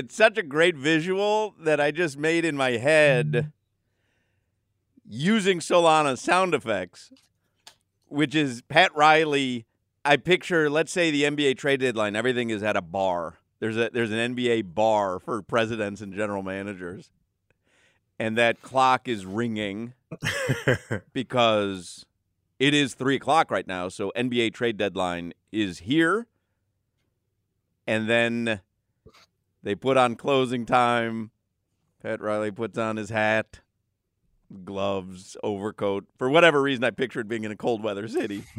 It's such a great visual that I just made in my head mm-hmm. using Solana sound effects, which is Pat Riley. I picture, let's say, the NBA trade deadline. Everything is at a bar. There's a there's an NBA bar for presidents and general managers, and that clock is ringing because it is three o'clock right now. So NBA trade deadline is here, and then they put on closing time. Pat Riley puts on his hat, gloves, overcoat. For whatever reason, I pictured being in a cold weather city.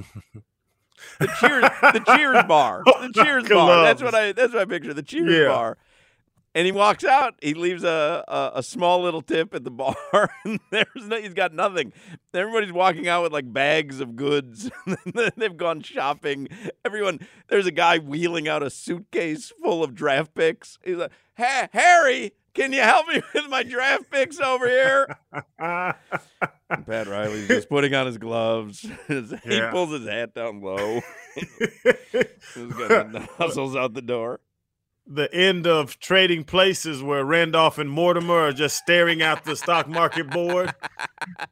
The cheers, the Cheers bar, the Cheers bar. That's what I. That's what I picture. The Cheers Yeah. bar. And he walks out. He leaves a, a, a small little tip at the bar, and there's no, he's got nothing. Everybody's walking out with like bags of goods. They've gone shopping. Everyone. There's a guy wheeling out a suitcase full of draft picks. He's like, "Hey, Harry, can you help me with my draft picks over here?" Pat Riley's just putting on his gloves. he Yeah. pulls his hat down low. He's got the hustles out the door. The end of trading places where Randolph and Mortimer are just staring at the stock market board.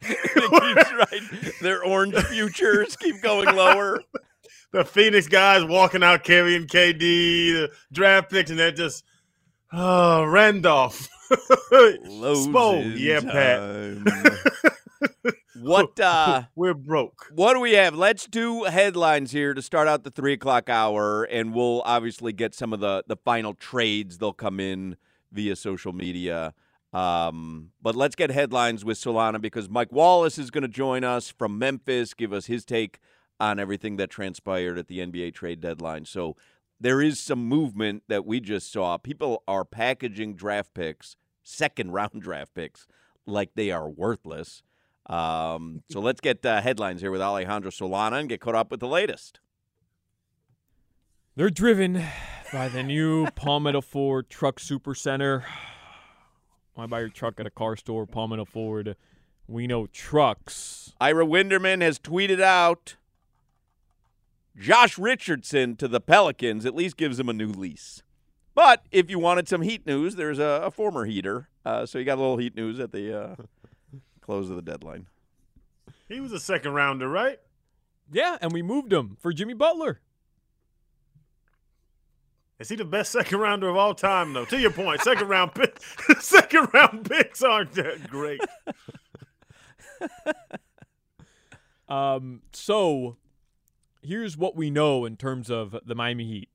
right. Their orange futures keep going lower. The Phoenix guys walking out carrying KD, the draft picks, and they're just, oh, Randolph. Spo, yeah, Pat. What uh We're broke. what do we have? Let's do headlines here to start out the three o'clock hour, and we'll obviously get some of the the final trades. They'll come in via social media. Um, but let's get headlines with Solana because Mike Wallace is going to join us from Memphis, give us his take on everything that transpired at the NBA trade deadline. So there is some movement that we just saw. People are packaging draft picks, second round draft picks, like they are worthless. Um, so let's get uh, headlines here with Alejandro Solana and get caught up with the latest. They're driven by the new Palmetto Ford Truck Super Center. Why buy your truck at a car store? Palmetto Ford. We know trucks. Ira Winderman has tweeted out Josh Richardson to the Pelicans at least gives him a new lease. But if you wanted some Heat news, there's a, a former Heater. Uh, so you got a little Heat news at the uh, close of the deadline. He was a second rounder, right? Yeah, and we moved him for Jimmy Butler. Is he the best second rounder of all time, though? To your point, second round pick, second round picks aren't that great. Um, so here's what we know in terms of the Miami Heat.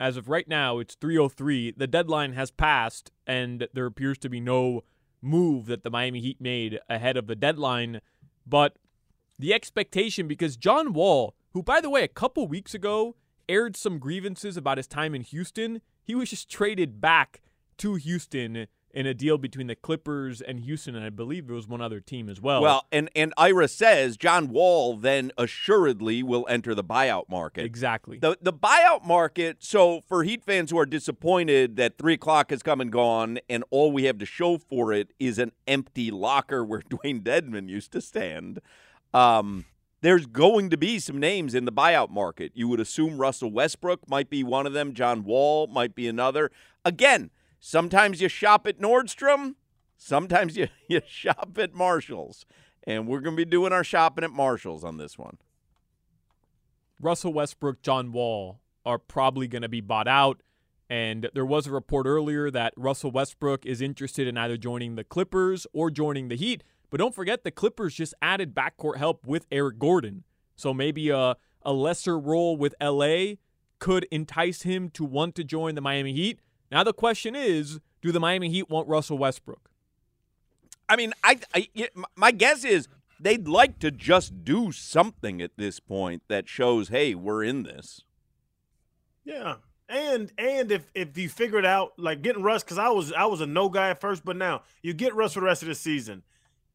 As of right now, it's 303. The deadline has passed, and there appears to be no move that the Miami Heat made ahead of the deadline. But the expectation, because John Wall, who, by the way, a couple weeks ago aired some grievances about his time in Houston, he was just traded back to Houston in a deal between the Clippers and Houston, and I believe there was one other team as well. Well, and, and Ira says John Wall then assuredly will enter the buyout market. exactly. The the buyout market. So for Heat fans who are disappointed that three o'clock has come and gone, and all we have to show for it is an empty locker where Dewayne Dedmon used to stand. Um, there's going to be some names in the buyout market. You would assume Russell Westbrook might be one of them. John Wall might be another. Again, sometimes you shop at Nordstrom, sometimes you, you shop at Marshalls. And we're going to be doing our shopping at Marshalls on this one. Russell Westbrook, John Wall are probably going to be bought out. And there was a report earlier that Russell Westbrook is interested in either joining the Clippers or joining the Heat. But don't forget, the Clippers just added backcourt help with Eric Gordon. So maybe a, a lesser role with LA could entice him to want to join the Miami Heat. Now, the question is do the Miami Heat want Russell Westbrook? I mean, I my guess is they'd like to just do something at this point that shows, hey, we're in this. Yeah. And and if if you figure it out, like getting Russ, because I was I was a no guy at first, but now you get Russ for the rest of the season.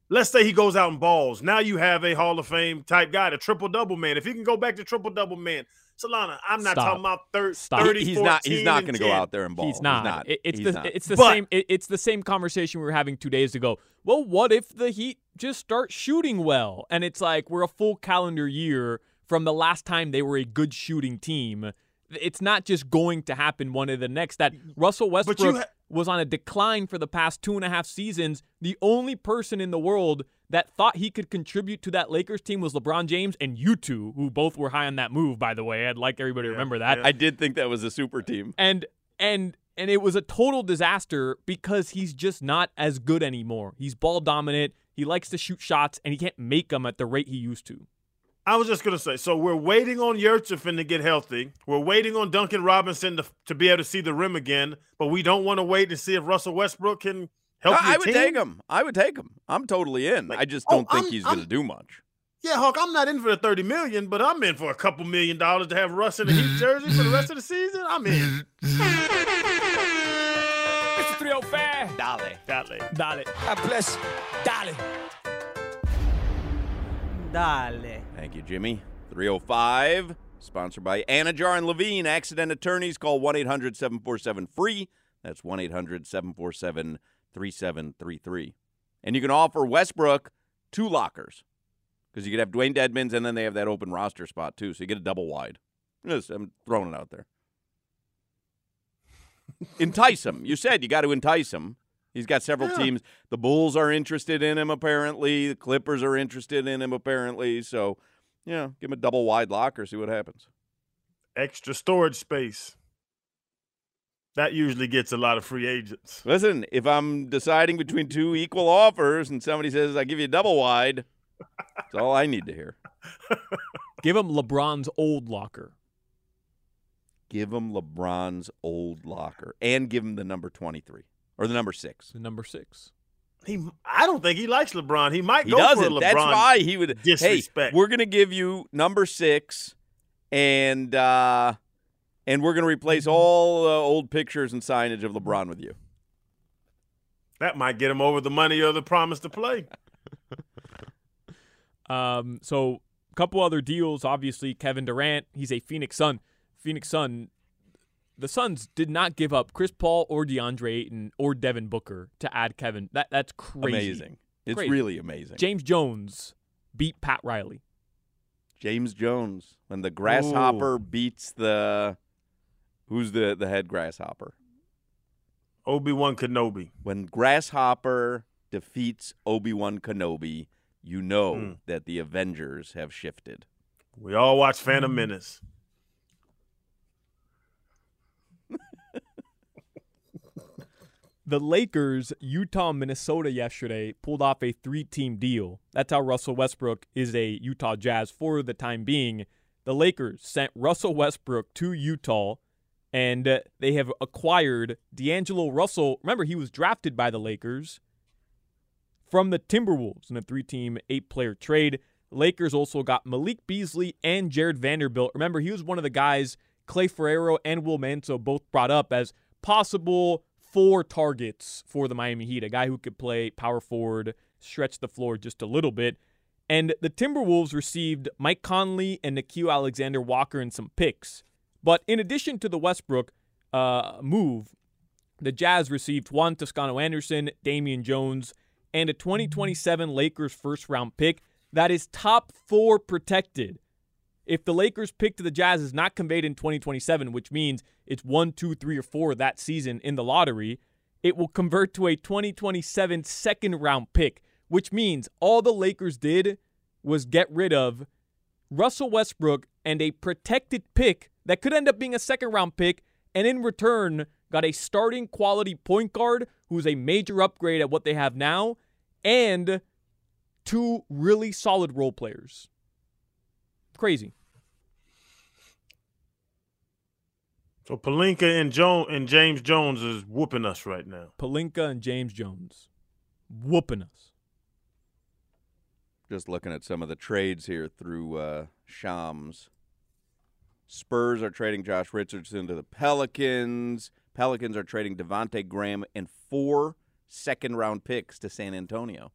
Let's say he goes out and balls. Now you have a Hall of Fame type guy, the triple double man. If he can go back to triple double man, Solana, I'm not Stop. talking about thir- Stop. 30, he's not. He's not going to go out there and ball. He's not. He's not. It- it's He's the not. it's the But- same. It, it's the same conversation we were having two days ago. Well, what if the Heat just start shooting well, and it's like we're a full calendar year from the last time they were a good shooting team. It's not just going to happen one of the next. That Russell Westbrook ha- was on a decline for the past two and a half seasons. The only person in the world that thought he could contribute to that Lakers team was LeBron James and you two, who both were high on that move, by the way. I'd like everybody to Yeah, remember that. yeah. I did think that was a super team. And and and it was a total disaster because he's just not as good anymore. He's ball dominant. He likes to shoot shots and he can't make them at the rate he used to. I was just gonna say, so we're waiting on Yurtseven to get healthy. We're waiting on Duncan Robinson to, to be able to see the rim again, but we don't want to wait and see if Russell Westbrook can help. I, your I would team. take him. I would take him. I'm totally in. Like, I just oh, don't think I'm- he's going to do much. Yeah, Hawk, I'm not in for the 30 million, but I'm in for a couple million dollars to have Russ in the Heat jersey for the rest of the season. I'm in. It's 305. Dale. Golly. Dale. God bless. Dale. Dale. Thank you, Jimmy. 305, sponsored by Anidjar and Levine. Accident attorneys call 1 800 747 free. That's 1 800 747 3733. And you can offer Westbrook two lockers because you could have Dewayne Dedmons and then they have that open roster spot too. So you get a double wide. Just, I'm throwing it out there. entice him. You said you got to entice him. He's got several Yeah. teams. The Bulls are interested in him, apparently. The Clippers are interested in him, apparently. So, yeah, give him a double wide locker, see what happens. Extra storage space. That usually gets a lot of free agents. Listen, if I'm deciding between two equal offers and somebody says, I give you a double wide, that's all I need to hear. Give him LeBron's old locker. Give him LeBron's old locker and give him the number 23 or the number six. The number six. He, I don't think he likes LeBron. He might He go for a doesn't. LeBron. That's why he would. Hey, disrespect. we're gonna give you number six, and uh, and we're gonna replace all uh, old pictures and signage of LeBron with you. That might get him over the money or the promise to play. Um, so a couple other deals. Obviously, Kevin Durant. He's a Phoenix Sun. Phoenix Sun. The Suns did not give up Chris Paul or DeAndre Ayton or Devin Booker to add Kevin. That that's crazy. Amazing. It's Crazy. really amazing. James Jones beat Pat Riley. James Jones when the grasshopper beats the who's the the head grasshopper Obi Wan Kenobi. when grasshopper defeats Obi Wan Kenobi. You know Mm. that the Avengers have shifted. We all watch. Phantom Menace. The Lakers, Utah, Minnesota yesterday pulled off a three team deal. That's how Russell Westbrook is a Utah Jazz for the time being. The Lakers sent Russell Westbrook to Utah and uh, they have acquired D'Angelo Russell. Remember, he was drafted by the Lakers from the Timberwolves in a three team, eight player trade. Lakers also got Malik Beasley and Jarred Vanderbilt. Remember, he was one of the guys Clay Ferraro and Will Manso both brought up as possible four targets for the Miami Heat, a guy who could play power forward, stretch the floor just a little bit. And the Timberwolves received Mike Conley and Nickeil Alexander Walker and some picks. But in addition to the Westbrook uh, move, the Jazz received Juan Toscano Anderson, Damian Jones, and a 2027 Lakers first round pick that is top four protected. If the Lakers pick to the Jazz is not conveyed in 2027, which means it's one, two, three, or four that season in the lottery, it will convert to a 2027 second round pick, which means all the Lakers did was get rid of Russell Westbrook and a protected pick that could end up being a second round pick, and in return, got a starting quality point guard who's a major upgrade at what they have now, and two really solid role players. Crazy. So Pelinka and Jones and James Jones is whooping us right now. Pelinka and James Jones whooping us. Just looking at some of the trades here through uh, Shams. Spurs are trading Josh Richardson to the Pelicans. Pelicans are trading Devonte Graham and four second round picks to San Antonio.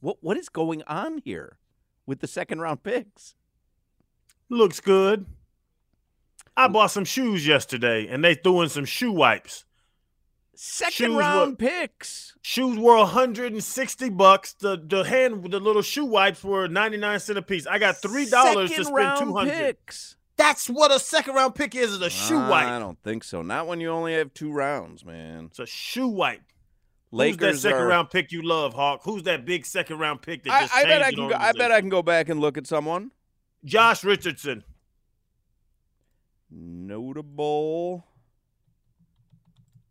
What what is going on here with the second round picks? Looks good. I bought some shoes yesterday, and they threw in some shoe wipes. Second Shoes round were- picks. Shoes were 160 bucks. The the hand the little shoe wipes were 99 cent a piece. I got three dollars to spend 200. picks. That's what a second round pick is, is a shoe I wipe. I don't think so. Not when you only have two rounds, man. It's a shoe wipe. Lakers Who's that second are, round pick you love, Hawk? Who's that big second round pick that I, just I bet I can. Go, I bet? I can go back and look at someone Josh Richardson. Notable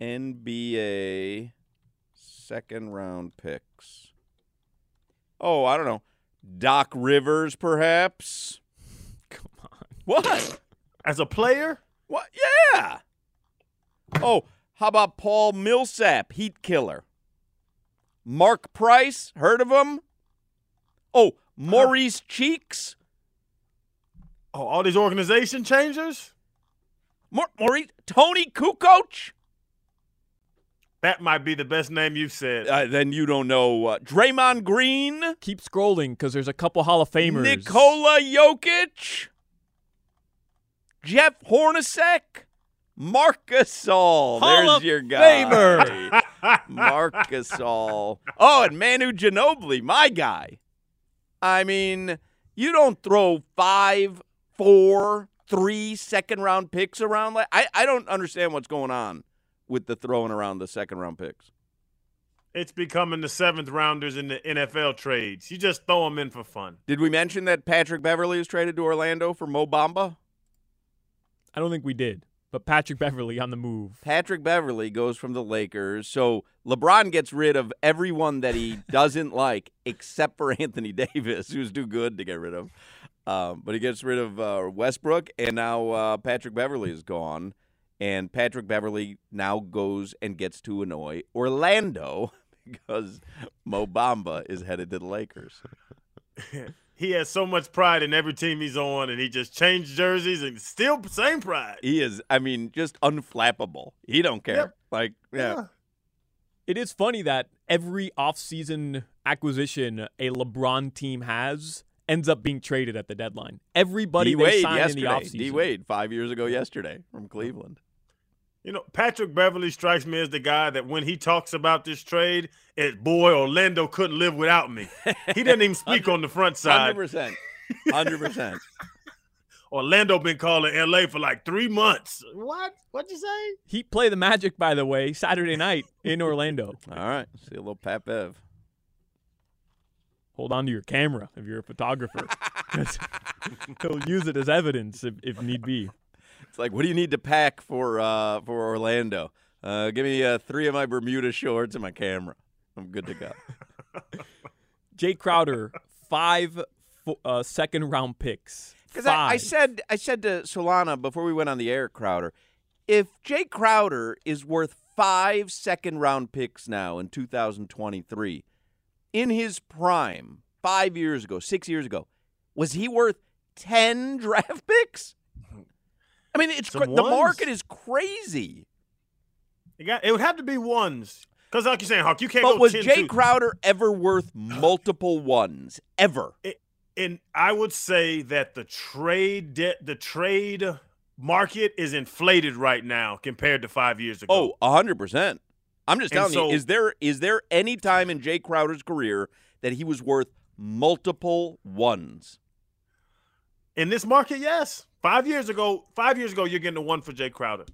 NBA second round picks. Oh, I don't know. Doc Rivers, perhaps. Come on. What? As a player, What? Yeah. Oh, how about Paul Millsap, Heat Killer? Mark Price, heard of him? Oh, Maurice Cheeks. oh, all these organization changers? Mar- Maurice Toni Kukoc. That might be the best name you've said. Uh, then you don't know uh, Draymond Green, Keep scrolling because there's a couple Hall of Famers. Nikola Jokic, Jeff Hornacek, Marcus All. There's of your guy. Famer. Marcus All. Oh, and Manu Ginobili, my guy. I mean, you don't throw five, four, three second round picks around. Like I, I don't understand what's going on with the throwing around the second round picks. It's becoming the seventh rounders in the NFL trades. You just throw them in for fun. Did we mention that Patrick Beverley is traded to Orlando for Mo Bamba? I don't think we did, but Patrick Beverley on the move. Patrick Beverley goes from the Lakers. So LeBron gets rid of everyone that he doesn't like except for Anthony Davis, who's too good to get rid of. Um, but he gets rid of uh, Westbrook, and now uh, Patrick Beverley is gone. And Patrick Beverley now goes and gets to annoy Orlando because Mo Bamba is headed to the Lakers. He has so much pride in every team he's on, and he just changed jerseys and still same pride. He is, I mean, just unflappable. He don't care. Yep. Like, yeah. It is funny that every offseason acquisition a LeBron team has ends up being traded at the deadline. Everybody D they Wade sign in the offseason. D Wade five years ago yesterday from Cleveland. You know, Patrick Beverley strikes me as the guy that when he talks about this trade, it boy Orlando couldn't live without me. He doesn't even speak on the front side. Hundred percent, Hundred percent. Orlando been calling LA for like three months. What? What'd you say? He play the Magic, by the way, Saturday night in Orlando. All right. See a little Pat Bev. Hold on to your camera if you're a photographer. He'll use it as evidence if, if need be. It's like, what do you need to pack for uh, for Orlando? Uh, give me uh, three of my Bermuda shorts and my camera. I'm good to go. Jae Crowder, five fo- uh, second round picks. Because I, I said I said to Solana before we went on the air, Crowder, if Jae Crowder is worth five second round picks now in 2023, in his prime, five years ago, six years ago, was he worth ten draft picks? I mean, it's cra- the market is crazy. It, got, it would have to be ones. Because like you're saying, Hawk, you can't But was 10 Jay two. Crowder ever worth multiple ones? Ever? and I would say that the trade de- the trade market is inflated right now compared to five years ago. Oh, hundred percent. I'm just And telling so- you, is there is there any time in Jae Crowder's career that he was worth multiple ones? in this market, yes. Five years ago, five years ago, you're getting a one for Jae Crowder.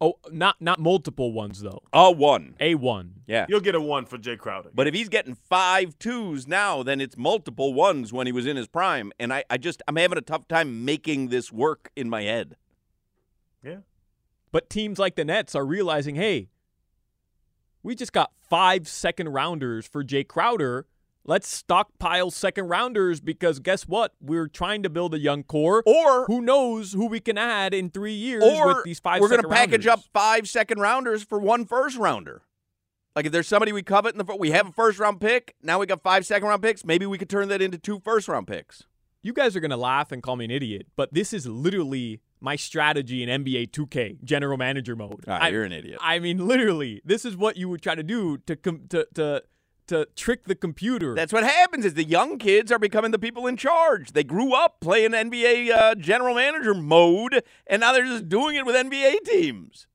Oh, not not multiple ones though. A one. A one. Yeah. You'll get a one for Jae Crowder. But if he's getting five twos now, then it's multiple ones when he was in his prime. And I, I just I'm having a tough time making this work in my head. yeah, But teams like the Nets are realizing, hey, we just got five second rounders for Jae Crowder. Let's stockpile second rounders because guess what? We're trying to build a young core. Or Who knows who we can add in three years with these 5 we're gonna package rounders. up five second rounders for one first rounder. Like if there's somebody we covet in the we have a first round pick, now we got five second round picks. Maybe we could turn that into two first round picks. You guys are gonna laugh and call me an idiot, but this is literally my strategy in NBA 2K general manager mode. Ah, I, you're an idiot. I mean, literally, this is what you would try to do to com- to to to trick the computer. That's what happens is the young kids are becoming the people in charge. They grew up playing NBA uh, general manager mode, and now they're just doing it with NBA teams.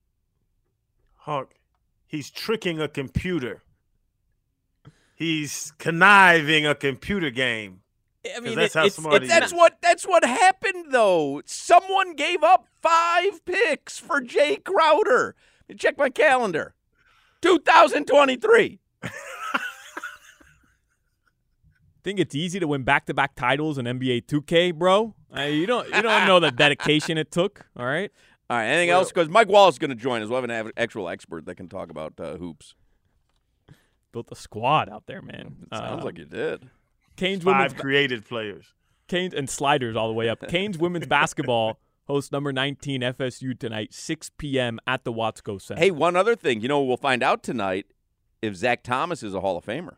Hawk, he's tricking a computer. He's conniving a computer game. I mean, that's it- how it's, smart That's what that's what happened though. Someone gave up five picks for Jae Crowder. Check my calendar. 2023. think it's easy to win back-to-back titles in NBA 2K, bro. Uh, you don't you don't know the dedication it took. All right. All right. Anything else? Because Mike Wallace is going to join us. We'll have an actual expert that can talk about uh, hoops. Built a squad out there, man. Sounds Uh, like you did. Canes women's Five created players. Canes and sliders all the way up. Canes women's basketball hosts number 19 FSU tonight, 6 p.m. at the Watsco Center. Hey, one other thing. You know, we'll find out tonight if Zach Thomas is a Hall of Famer.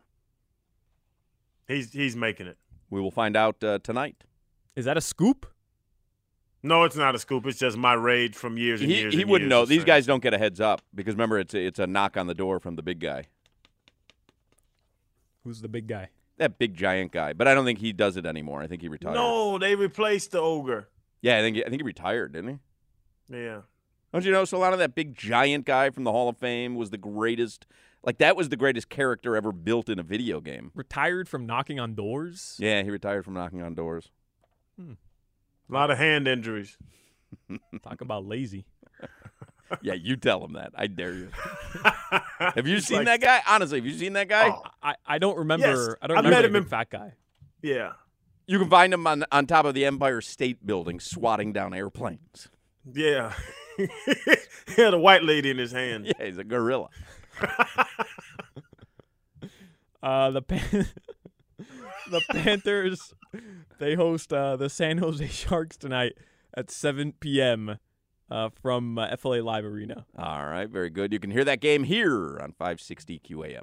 He's he's making it. We will find out uh, tonight. is that a scoop? No, it's not a scoop. It's just my rage from years and He, years. he and wouldn't years know. These saying- guys don't get a heads up because remember, it's a, it's a knock on the door from the big guy, Who's the big guy? That big giant guy. But I don't think he does it anymore. I think he retired. No, they replaced the ogre. Yeah, I think I think he retired, didn't he? Yeah. Don't you know? So a lot of that big giant guy from the Hall of Fame was the greatest. Like that was the greatest character ever built in a video game. Retired from knocking on doors? Yeah, he retired from knocking on doors. Hmm. A lot of hand injuries. Talk about lazy. Yeah, you tell him that. I dare you. Have you He's seen like- that guy? Honestly, have you seen that guy? Oh, I, I don't remember. Yes, I don't remember. I remember met the him in- fat guy. Yeah. You can find him on on top of the Empire State Building, swatting down airplanes. Yeah. he had a white lady in his hand. Yeah, he's a gorilla. Uh, the Pan- the Panthers they host uh, the San Jose Sharks tonight at 7 p.m. Uh, from uh, FLA Live Arena. All right, very good. You can hear that game here on 560 QAM.